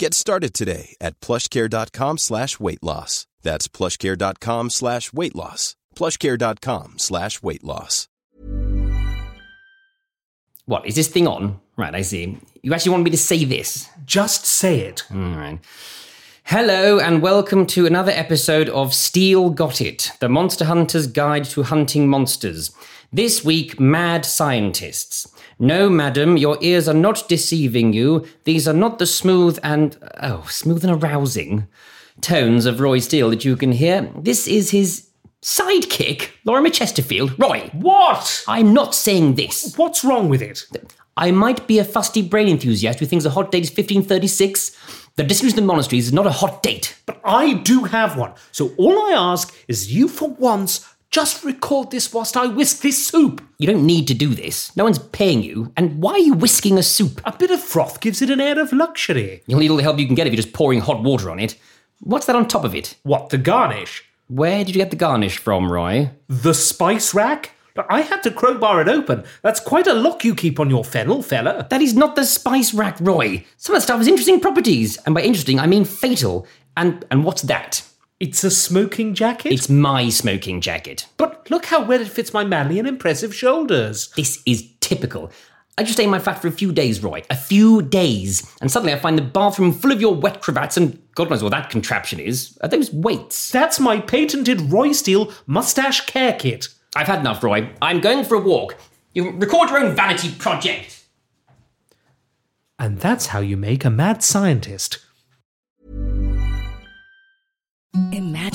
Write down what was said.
Get started today at plushcare.com slash weight loss. That's plushcare.com slash weight loss. plushcare.com slash weight loss. What, is this thing on? Right, I see. You actually want me to say this? Just say it. All right. Hello, and welcome to another episode of Steel Got It, the Monster Hunter's Guide to Hunting Monsters. This week, Mad Scientists. No, madam, your ears are not deceiving you. These are not the smooth and, oh, smooth and arousing tones of Roy Steel that you can hear. This is his sidekick, Lorimer Chesterfield. Roy, What? I'm not saying this. What's wrong with it? I might be a fusty brain enthusiast who thinks a hot date is 1536. The distribution of the monasteries is not a hot date. But I do have one. So all I ask is you for once just record this whilst I whisk this soup. You don't need to do this. No one's paying you. And why are you whisking a soup? A bit of froth gives it an air of luxury. You'll need all the help you can get if you're just pouring hot water on it. What's that on top of it? What, the garnish? Where did you get the garnish from, Roy? The spice rack? I had to crowbar it open. That's quite a lock you keep on your fennel, fella. That is not the spice rack, Roy. Some of the stuff has interesting properties. And by interesting, I mean fatal. And and what's that? It's a smoking jacket? It's my smoking jacket. But look how well it fits my manly and impressive shoulders. This is typical. I just stay in my flat for a few days, Roy. A few days. And suddenly I find the bathroom full of your wet cravats and God knows what that contraption is. Are those weights? That's my patented Roy Steel mustache care kit. I've had enough, Roy. I'm going for a walk. You record your own vanity project. And that's how you make a mad scientist.